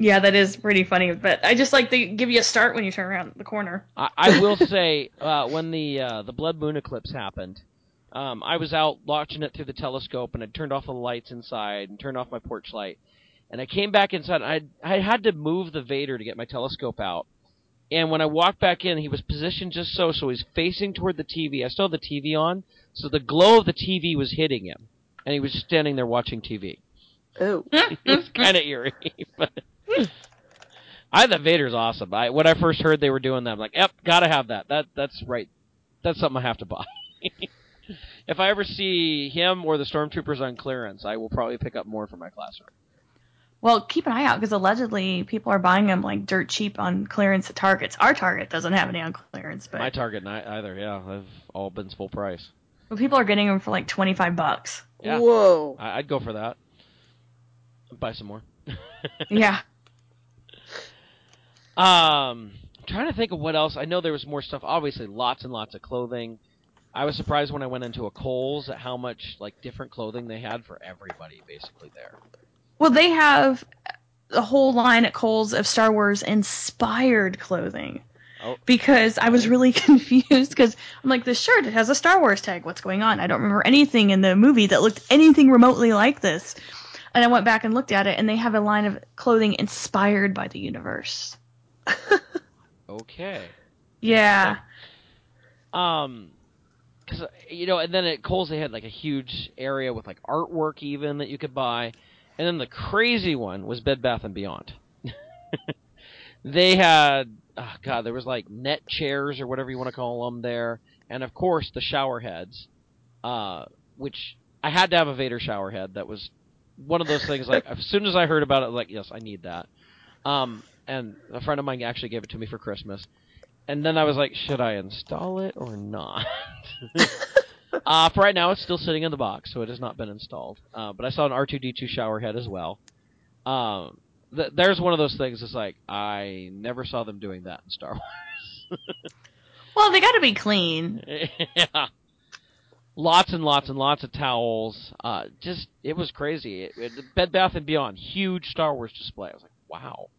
B: Yeah, that is pretty funny. But I just like they give you a start when you turn around the corner.
A: I, I will say uh, when the uh, the blood moon eclipse happened, um, I was out watching it through the telescope and I turned off the lights inside and turned off my porch light, and I came back inside. And I I had to move the Vader to get my telescope out, and when I walked back in, he was positioned just so, so he's facing toward the TV. I still had the TV on, so the glow of the TV was hitting him, and he was standing there watching TV.
C: Oh.
A: It was kind of eerie, but. Hmm. I thought Vader's awesome. I when I first heard they were doing that, I'm like, yep, gotta have that. That that's right. That's something I have to buy. if I ever see him or the stormtroopers on clearance, I will probably pick up more for my classroom.
B: Well, keep an eye out because allegedly people are buying them like dirt cheap on clearance at Targets. Our Target doesn't have any on clearance, but
A: My Target ni- either, yeah, they've all been full price.
B: but people are getting them for like twenty five bucks.
A: Yeah.
C: Whoa.
A: I- I'd go for that. Buy some more.
B: Yeah.
A: Um, I'm trying to think of what else. I know there was more stuff. Obviously, lots and lots of clothing. I was surprised when I went into a Kohl's at how much like different clothing they had for everybody basically there.
B: Well, they have a whole line at Kohl's of Star Wars inspired clothing.
A: Oh.
B: Because I was really confused because I'm like, this shirt it has a Star Wars tag. What's going on? I don't remember anything in the movie that looked anything remotely like this. And I went back and looked at it, and they have a line of clothing inspired by the universe.
A: Okay.
B: Yeah.
A: Um, cause you know, and then at Kohl's they had like a huge area with like artwork even that you could buy, and then the crazy one was Bed Bath and Beyond. they had, oh god, there was like net chairs or whatever you want to call them there, and of course the shower heads, uh, which I had to have a Vader shower head. That was one of those things. Like as soon as I heard about it, like, yes, I need that. Um, and a friend of mine actually gave it to me for Christmas. And then I was like, should I install it or not? uh, for right now, it's still sitting in the box, so it has not been installed. Uh, but I saw an R2D2 shower head as well. Um, th- there's one of those things. It's like I never saw them doing that in Star Wars.
B: Well, they got to be clean.
A: yeah. Lots and lots and lots of towels. Uh, just it was crazy. It, it, Bed Bath and Beyond, huge Star Wars display. I was like, wow.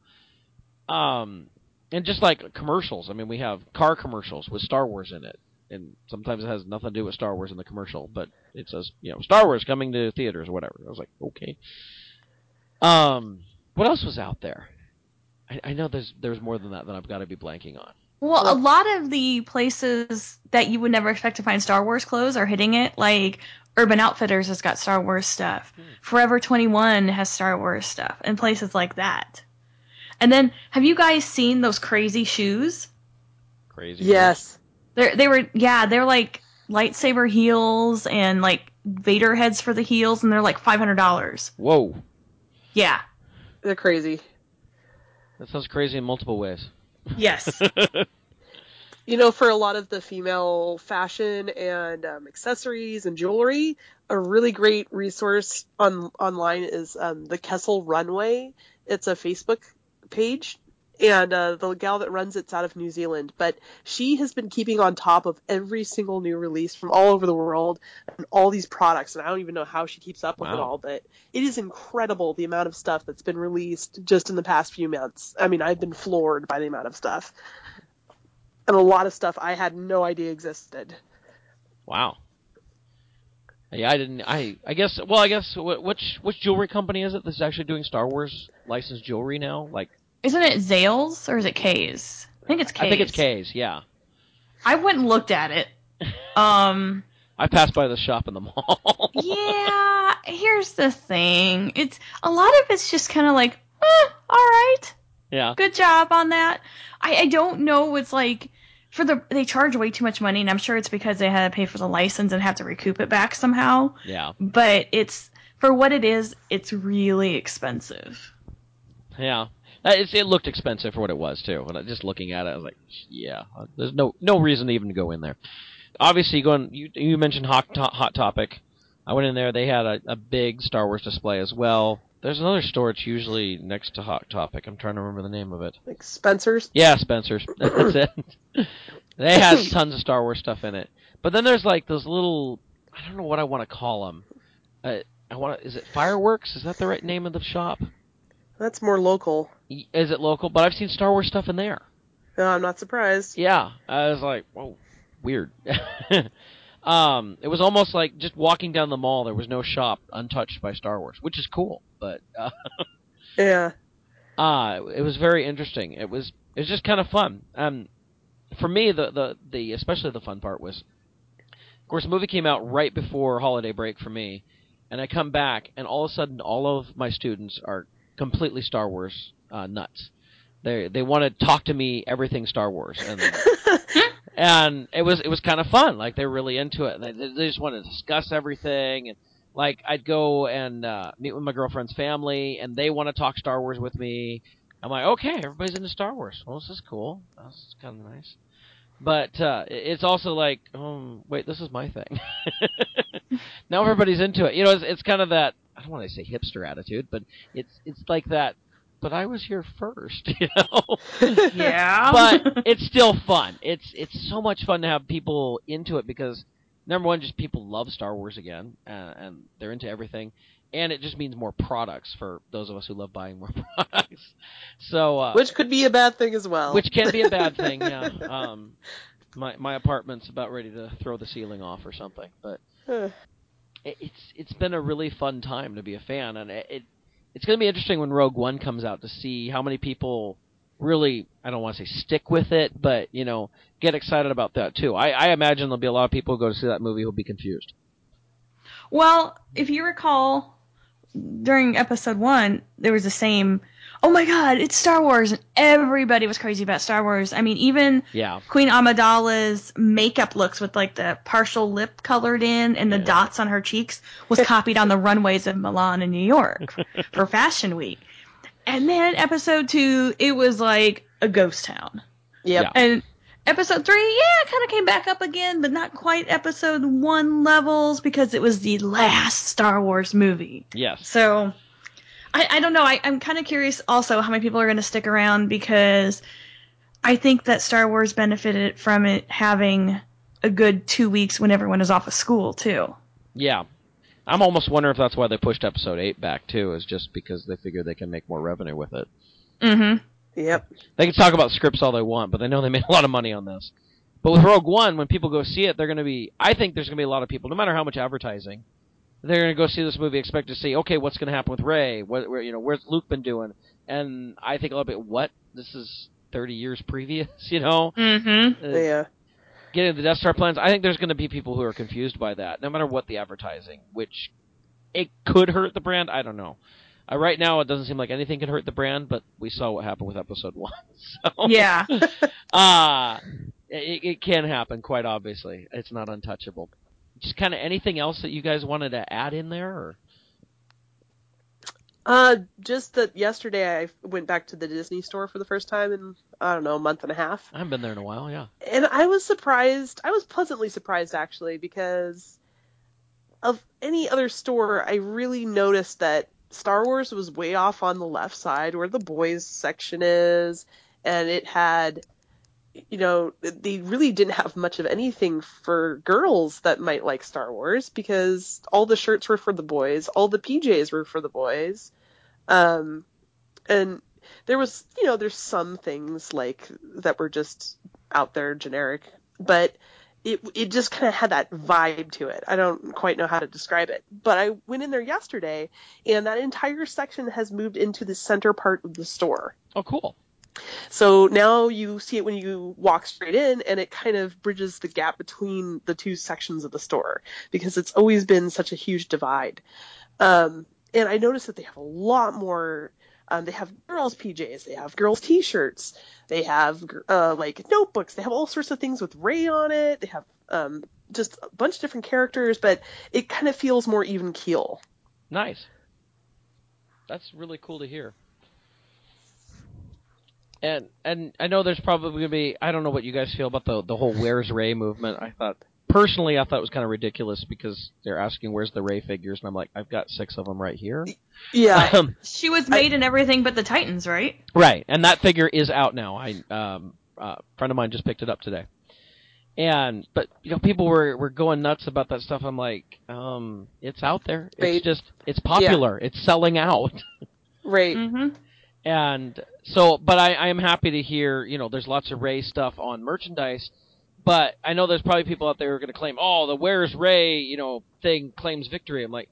A: Um, and just like commercials. I mean, we have car commercials with Star Wars in it, and sometimes it has nothing to do with Star Wars in the commercial, but it says you know Star Wars coming to theaters or whatever. I was like, okay. Um, what else was out there? I, I know there's there's more than that that I've got to be blanking on.
B: Well, a lot of the places that you would never expect to find Star Wars clothes are hitting it. Like Urban Outfitters has got Star Wars stuff. Forever 21 has Star Wars stuff, and places like that. And then, have you guys seen those crazy shoes?
A: Crazy.
C: Yes.
B: They they were yeah, they're like lightsaber heels and like Vader heads for the heels, and they're like five hundred dollars.
A: Whoa.
B: Yeah.
C: They're crazy.
A: That sounds crazy in multiple ways.
B: Yes.
C: You know, for a lot of the female fashion and um, accessories and jewelry, a really great resource on online is um, the Kessel Runway. It's a Facebook page, and uh, the gal that runs it's out of New Zealand. But she has been keeping on top of every single new release from all over the world and all these products. And I don't even know how she keeps up with it all, but it is incredible the amount of stuff that's been released just in the past few months. I mean, I've been floored by the amount of stuff and a lot of stuff I had no idea existed.
A: Wow. Yeah, I didn't. I I guess. Well, I guess which which jewelry company is it that's actually doing Star Wars licensed jewelry now? Like,
B: Isn't it Zales or is it Kay's? I think it's Kay's.
A: I think it's Kay's. Yeah.
B: I went and looked at it, Um,
A: I passed by the shop in the mall.
B: yeah, here's the thing. It's a lot of it's just kind of like, eh, all right,
A: yeah.
B: good job on that. I, I don't know. It's like for the they charge way too much money, and I'm sure it's because they had to pay for the license and have to recoup it back somehow.
A: Yeah.
B: But it's for what it is, it's really expensive.
A: Yeah. Uh, It's, it looked expensive for what it was too. I, just looking at it, I was like, yeah, uh, there's no no reason to even go in there. Obviously, going you you mentioned hot to- hot topic. I went in there. They had a, a big Star Wars display as well. There's another store. It's usually next to Hot Topic. I'm trying to remember the name of it.
C: Like Spencer's.
A: Yeah, Spencer's. That's it. they had tons of Star Wars stuff in it. But then there's like those little I don't know what I want to call them. Uh, I want is it fireworks? Is that the right name of the shop?
C: That's more local.
A: Is it local? But I've seen Star Wars stuff in there.
C: No, I'm not surprised.
A: Yeah, I was like, whoa, weird. um, it was almost like just walking down the mall. There was no shop untouched by Star Wars, which is cool. But uh,
C: Yeah.
A: uh, it was very interesting. It was it was just kind of fun. Um, for me, the the the especially the fun part was, of course, the movie came out right before holiday break for me, and I come back, and all of a sudden, all of my students are completely Star Wars uh, nuts. They they want to talk to me everything Star Wars, and and it was it was kind of fun. Like they're really into it. They, they just want to discuss everything, and like I'd go and uh, meet with my girlfriend's family, and they want to talk Star Wars with me. I'm like, okay, everybody's into Star Wars. Well, this is cool. That's kind of nice. But uh, it's also like, oh, wait, this is my thing. now everybody's into it. You know, it's, it's kind of that I don't want to say hipster attitude, but it's it's like that. But I was here first, you know
B: Yeah.
A: but it's still fun. It's it's so much fun to have people into it because number one, just people love Star Wars again, uh, and they're into everything, and it just means more products for those of us who love buying more products. So, uh,
C: Which could be a bad thing as well.
A: which can be a bad thing. Yeah. Um, my my apartment's about ready to throw the ceiling off or something, but it's it's been a really fun time to be a fan, and it, it it's going to be interesting when Rogue One comes out to see how many people really I don't want to say stick with it, but you know get excited about that too. I, I imagine there'll be a lot of people who go to see that movie who'll be confused.
B: Well, if you recall, during episode one, there was the same. Oh my God, it's Star Wars, and everybody was crazy about Star Wars. I mean, even
A: Yeah,
B: Queen Amidala's makeup looks with like the partial lip colored in and the
A: Yeah.
B: dots on her cheeks was copied on the runways of Milan and New York for Fashion Week. And then episode two, it was like a ghost town.
C: Yep.
A: Yeah.
B: And episode three, yeah, kind of came back up again, but not quite episode one levels because it was the last Star Wars movie.
A: yes,
B: So I, I don't know. I, I'm kind of curious also how many people are going to stick around because I think that Star Wars benefited from it having a good two weeks when everyone is off of school too.
A: yeah. I'm almost wondering if that's why they pushed episode eight back too, is just because they figure they can make more revenue with it.
B: Mm-hmm.
C: Yep.
A: They can talk about scripts all they want, but they know they made a lot of money on this. But with Rogue One, when people go see it, they're going to be. I think there's going to be a lot of people, no matter how much advertising, they're going to go see this movie, expect to see, okay, what's going to happen with Rey? What, where, you know, where's Luke been doing? And I think a little bit, what? This is 30 years previous, you know?
B: Mm-hmm.
A: Uh,
C: Yeah.
A: Getting the Death Star plans. I think there's going to be people who are confused by that, no matter what the advertising, which it could hurt the brand. I don't know. Uh, right now, it doesn't seem like anything can hurt the brand, but we saw what happened with Episode One. So
B: Yeah.
A: uh it, it can happen quite obviously it's not untouchable just kind of anything else that you guys wanted to add in there or
C: Uh, just that yesterday I went back to the Disney store for the first time in I don't know a month and a half,
A: i haven't been there in a while yeah
C: and I was surprised. I was pleasantly surprised actually because of any other store, I really noticed that Star Wars was way off on the left side where the boys section is, and it had, you know, they really didn't have much of anything for girls that might like Star Wars because all the shirts were for the boys, all the PJs were for the boys, um, and there was, you know, there's some things like that were just out there generic, but it it just kind of had that vibe to it. I don't quite know how to describe it, but I went in there yesterday, and that entire section has moved into the center part of the store.
A: oh cool
C: So now you see it when you walk straight in, and it kind of bridges the gap between the two sections of the store because it's always been such a huge divide. Um, and I noticed that they have a lot more. Um, they have girls' PJs, they have girls' T-shirts, they have uh, like notebooks, they have all sorts of things with Rey on it. They have um, just a bunch of different characters, but it kind of feels more even keel.
A: Nice. That's really cool to hear. And and I know there's probably gonna be I don't know what you guys feel about the the whole Where's Rey movement. I thought personally I thought it was kind of ridiculous because they're asking where's the Rey figures and I'm like I've got six of them right here.
C: Yeah.
A: Um,
B: She was made in everything but the Titans, right?
A: right, and that figure is out now. I um uh, a friend of mine just picked it up today. And but you know people were were going nuts about that stuff. I'm like, um, it's out there. It's
C: Right.
A: just it's popular. It's selling out.
C: right.
B: Mm-hmm.
A: And so, but I, I am happy to hear, you know, there's lots of Rey stuff on merchandise. But I know there's probably people out there who are going to claim, oh, the Where's Rey, you know, thing claims victory. I'm like,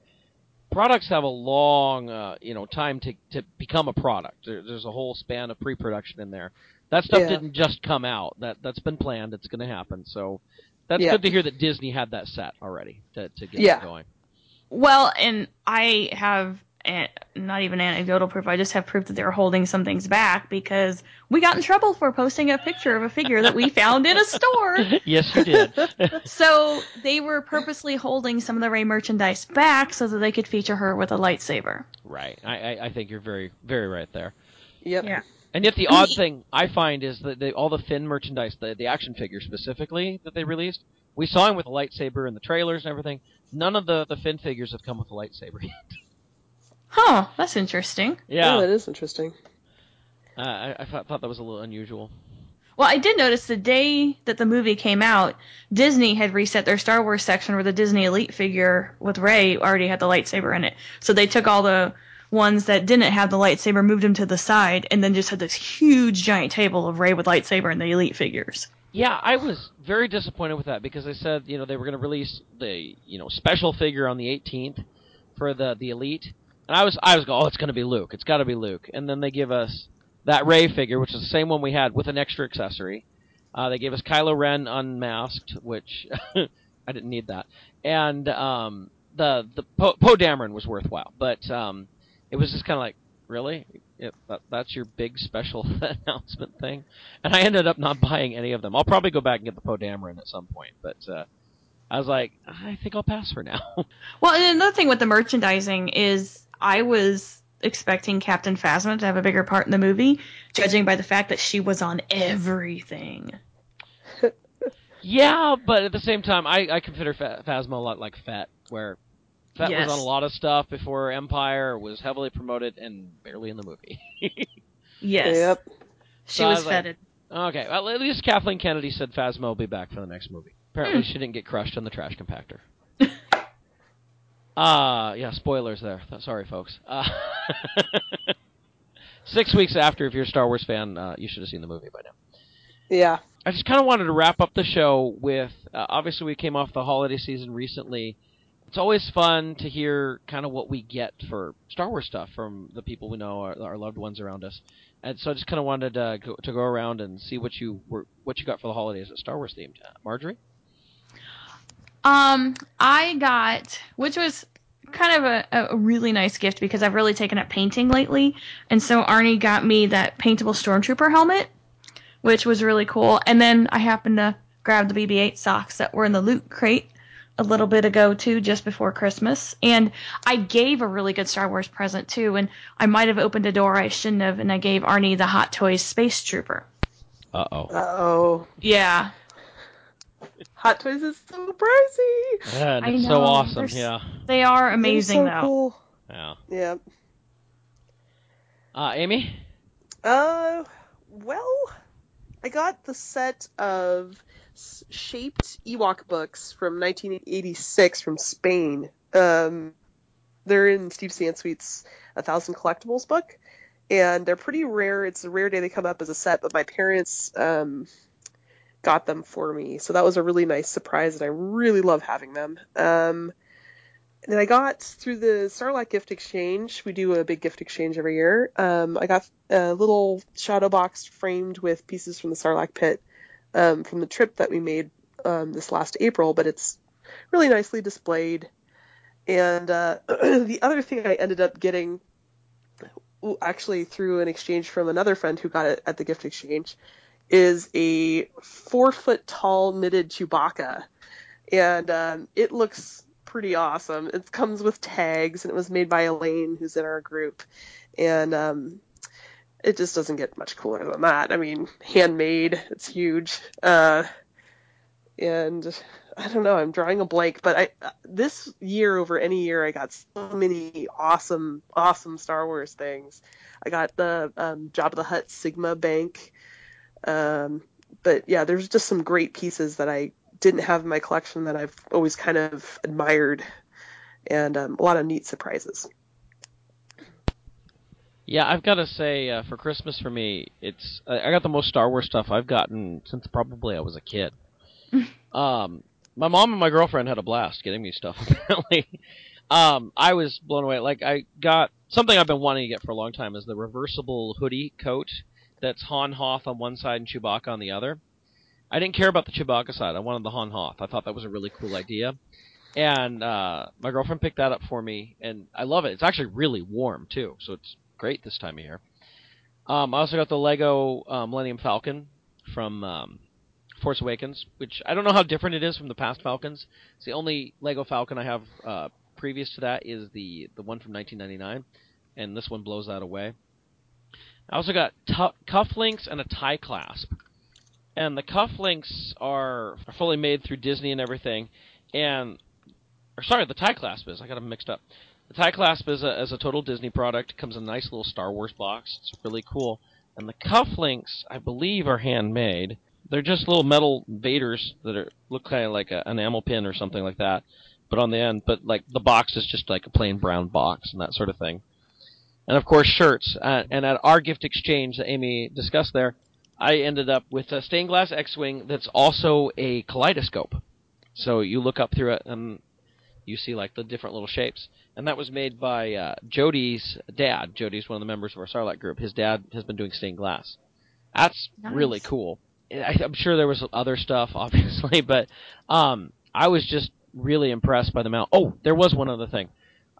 A: products have a long, uh, you know, time to, to become a product. There, there's a whole span of pre-production in there. That stuff
C: Yeah.
A: didn't just come out. That that's been planned. It's going to happen. So that's
C: Yeah.
A: good to hear that Disney had that set already to, to get
C: Yeah.
A: going.
B: Well, and I have not even anecdotal proof. I just have proof that they were holding some things back because we got in trouble for posting a picture of a figure that we found in a store.
A: yes, you did.
B: So they were purposely holding some of the Rey merchandise back so that they could feature her with a lightsaber.
A: right. I, I, I think you're very very right there.
C: Yep.
B: Yeah.
A: And yet the odd thing I find is that they, all the Finn merchandise, the, the action figures specifically that they released, we saw him with a lightsaber in the trailers and everything. None of the, the Finn figures have come with a lightsaber yet.
B: Huh, that's interesting.
C: Oh,
A: yeah,
C: that is interesting.
A: uh, I, I thought, thought that was a little unusual.
B: Well, I did notice the day that the movie came out, Disney had reset their Star Wars section where the Disney Elite figure with Rey already had the lightsaber in it. So they took all the ones that didn't have the lightsaber, moved them to the side, and then just had this huge giant table of Rey with lightsaber and the Elite figures.
A: Yeah, I was very disappointed with that because they said you know they were going to release the you know special figure on the 18th for the the Elite, and I was I was going oh it's going to be Luke it's got to be Luke, and then they give us that Rey figure which is the same one we had with an extra accessory. Uh, they gave us Kylo Ren unmasked, which I didn't need that, and um, the the Poe Poe Dameron was worthwhile, but um, it was just kind of like really Yep, that, that's your big special announcement thing. And I ended up not buying any of them. I'll probably go back and get the Poe Dameron at some point, but uh, I was like, I think I'll pass for now.
B: Well, and another thing with the merchandising is I was expecting Captain Phasma to have a bigger part in the movie, judging by the fact that she was on everything.
A: yeah, but at the same time, I, I consider Fa- Phasma a lot like Fett, where Fett
B: Yes.
A: was on a lot of stuff before Empire, was heavily promoted, and barely in the movie.
B: Yes.
C: Yep.
B: She
A: So I
B: was
A: was like-
B: feted.
A: okay, well, at least Kathleen Kennedy said Phasma will be back for the next movie. Apparently, hmm. she didn't get crushed on the trash compactor. Uh, yeah, spoilers there. Sorry, folks. Uh, six weeks after, if you're a Star Wars fan, uh, you should have seen the movie by now.
C: Yeah.
A: I just kind of wanted to wrap up the show with uh, obviously we came off the holiday season recently. It's always fun to hear kind of what we get for Star Wars stuff from the people we know, our, our loved ones around us, and so I just kind of wanted uh, go, to go around and see what you were what you got for the holidays at Star Wars themed. Uh, Marjorie,
B: Um, I got, which was kind of a, a really nice gift because I've really taken up painting lately, and so Arnie got me that paintable stormtrooper helmet, which was really cool. And then I happened to grab the BB-8 socks that were in the loot crate a little bit ago too, just before Christmas. And I gave a really good Star Wars present too, and I might have opened a door I shouldn't have, and I gave Arnie the Hot Toys Space Trooper.
A: uh oh,
C: Uh oh.
B: Yeah,
C: Hot Toys is so pricey.
A: and
B: I
A: it's so awesome,
B: they're
A: yeah,
B: they are amazing
C: so
B: though.
C: Cool.
A: yeah.
C: Yeah.
A: Uh, Amy,
C: Uh, well, I got the set of shaped Ewok books from 1986 from Spain. Um, they're in Steve Sansweet's A Thousand Collectibles book, and they're pretty rare. It's a rare day they come up as a set, but my parents um, got them for me, so that was a really nice surprise, and I really love having them. Um, and I got through the Starlight Gift Exchange. We do a big gift exchange every year. Um, I got a little shadow box framed with pieces from the Sarlacc pit um, from the trip that we made um, this last April, but it's really nicely displayed. And uh, the other thing I ended up getting, actually through an exchange from another friend who got it at the gift exchange, is a four foot tall knitted Chewbacca, and um, it looks pretty awesome. It comes with tags, and it was made by Elaine, who's in our group, and um, it just doesn't get much cooler than that. I mean, handmade, it's huge, uh, and I don't know. I'm drawing a blank, but I this year over any year I got so many awesome, awesome Star Wars things. I got the um, Jabba the Hutt Sigma Bank. Um, but yeah, there's just some great pieces that I didn't have in my collection that I've always kind of admired, and um, a lot of neat surprises.
A: Yeah, I've got to say, uh, for Christmas for me, it's I got the most Star Wars stuff I've gotten since probably I was a kid. um, my mom and my girlfriend had a blast getting me stuff. Apparently, um, I was blown away. Like I got something I've been wanting to get for a long time is the reversible hoodie coat that's Han Hoth on one side and Chewbacca on the other. I didn't care about the Chewbacca side. I wanted the Han Hoth. I thought that was a really cool idea. And uh, my girlfriend picked that up for me, and I love it. It's actually really warm too, so it's great this time of year. Um, I also got the Lego uh, Millennium Falcon from um, Force Awakens, which I don't know how different it is from the past Falcons. It's the only Lego Falcon I have uh, previous to that is the the one from 1999, and this one blows that away. I also got t- cufflinks and a tie clasp, and the cufflinks are, are fully made through Disney and everything, and or sorry, the tie clasp is. I got them mixed up. The tie clasp is a, is a total Disney product. Comes in a nice little Star Wars box. It's really cool. And the cufflinks, I believe, are handmade. They're just little metal Vaders that are look kind of like an enamel pin or something like that, but on the end. But like the box is just like a plain brown box and that sort of thing. And of course, shirts. Uh, and at our gift exchange that Amy discussed there, I ended up with a stained glass X-wing that's also a kaleidoscope. So you look up through it and you see like the different little shapes. And that was made by uh, Jody's dad. Jody's one of the members of our Starlight group. His dad has been doing stained glass. That's
B: Nice.
A: really cool. I, I'm sure there was other stuff, obviously, but um, I was just really impressed by the amount. Oh, there was one other thing.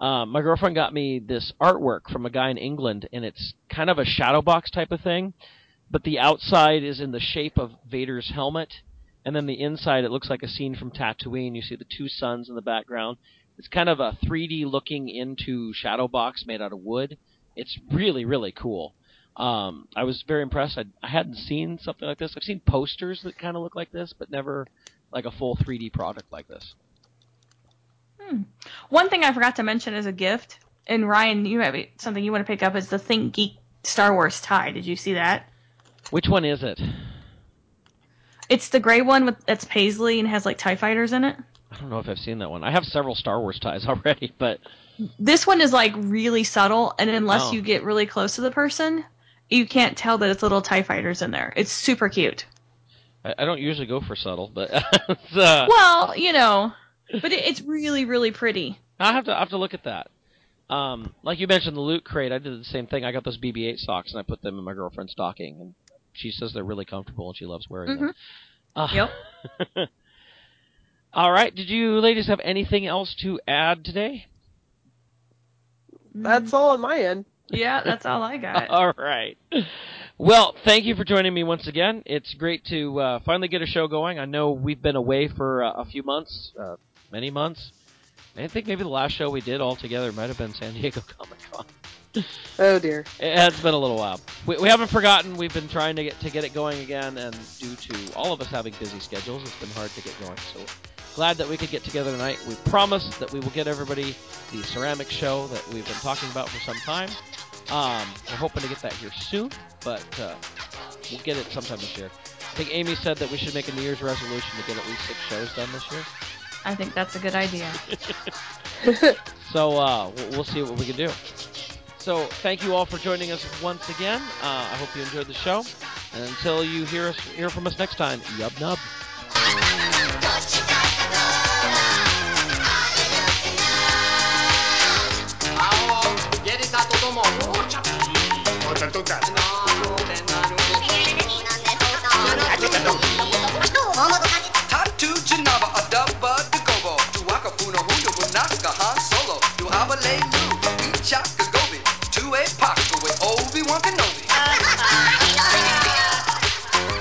A: Um, my girlfriend got me this artwork from a guy in England, and it's kind of a shadow box type of thing, but the outside is in the shape of Vader's helmet, and then the inside it looks like a scene from Tatooine. You see the two suns in the background. It's kind of a 3D looking into shadow box made out of wood. It's really really cool. Um, I was very impressed. I, I hadn't seen something like this. I've seen posters that kind of look like this, but never like a full 3D product like this.
B: Hmm. One thing I forgot to mention as a gift, and Ryan, you might be something you want to pick up is the ThinkGeek Star Wars tie. Did you see that?
A: Which one is it?
B: It's the gray one with that's paisley and has like Tie Fighters in it.
A: I don't know if I've seen that one. I have several Star Wars ties already, but
B: This one is like really subtle, and unless
A: Oh.
B: you get really close to the person, you can't tell that it's little Tie Fighters in there. It's super cute.
A: I, I don't usually go for subtle. But uh,
B: Well, you know, but it, it's really really pretty.
A: I have to I have to look at that. Um, like you mentioned, the loot crate. I did the same thing. I got those BB-8 socks and I put them in my girlfriend's stocking, and she says they're really comfortable and she loves wearing them. Uh,
B: Yep.
A: All right. Did you ladies have anything else to add today?
C: That's all on my end.
B: Yeah, that's all I got.
A: All right. Well, thank you for joining me once again. It's great to uh, finally get a show going. I know we've been away for uh, a few months, uh, many months. I think maybe the last show we did all together might have been San Diego Comic Con.
C: Oh dear.
A: It has been a little while. We, we haven't forgotten. We've been trying to get to get it going again, and due to all of us having busy schedules, it's been hard to get going. So glad that we could get together tonight. We promise that we will get everybody the ceramic show that we've been talking about for some time. Um, we're hoping to get that here soon, but uh, we'll get it sometime this year. I think Amy said that we should make a New Year's resolution to get at least six shows done this year.
B: I think that's a good idea.
A: so uh, we'll see what we can do. So thank you all for joining us once again. Uh, I hope you enjoyed the show. And until you hear us hear from us next time, yub nub.
D: Tattoo a dub Chaka's Gobi two a Paco
E: with Obi-Wan Kenobi.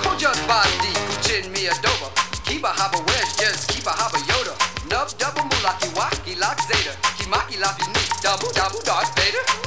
E: Who just bought the chin me a doppa. Keep a haba wedge, just keep a haba Yoda. Nub double mulaki waki lock Zeta. Kimaki lapi me, double double Darth Vader.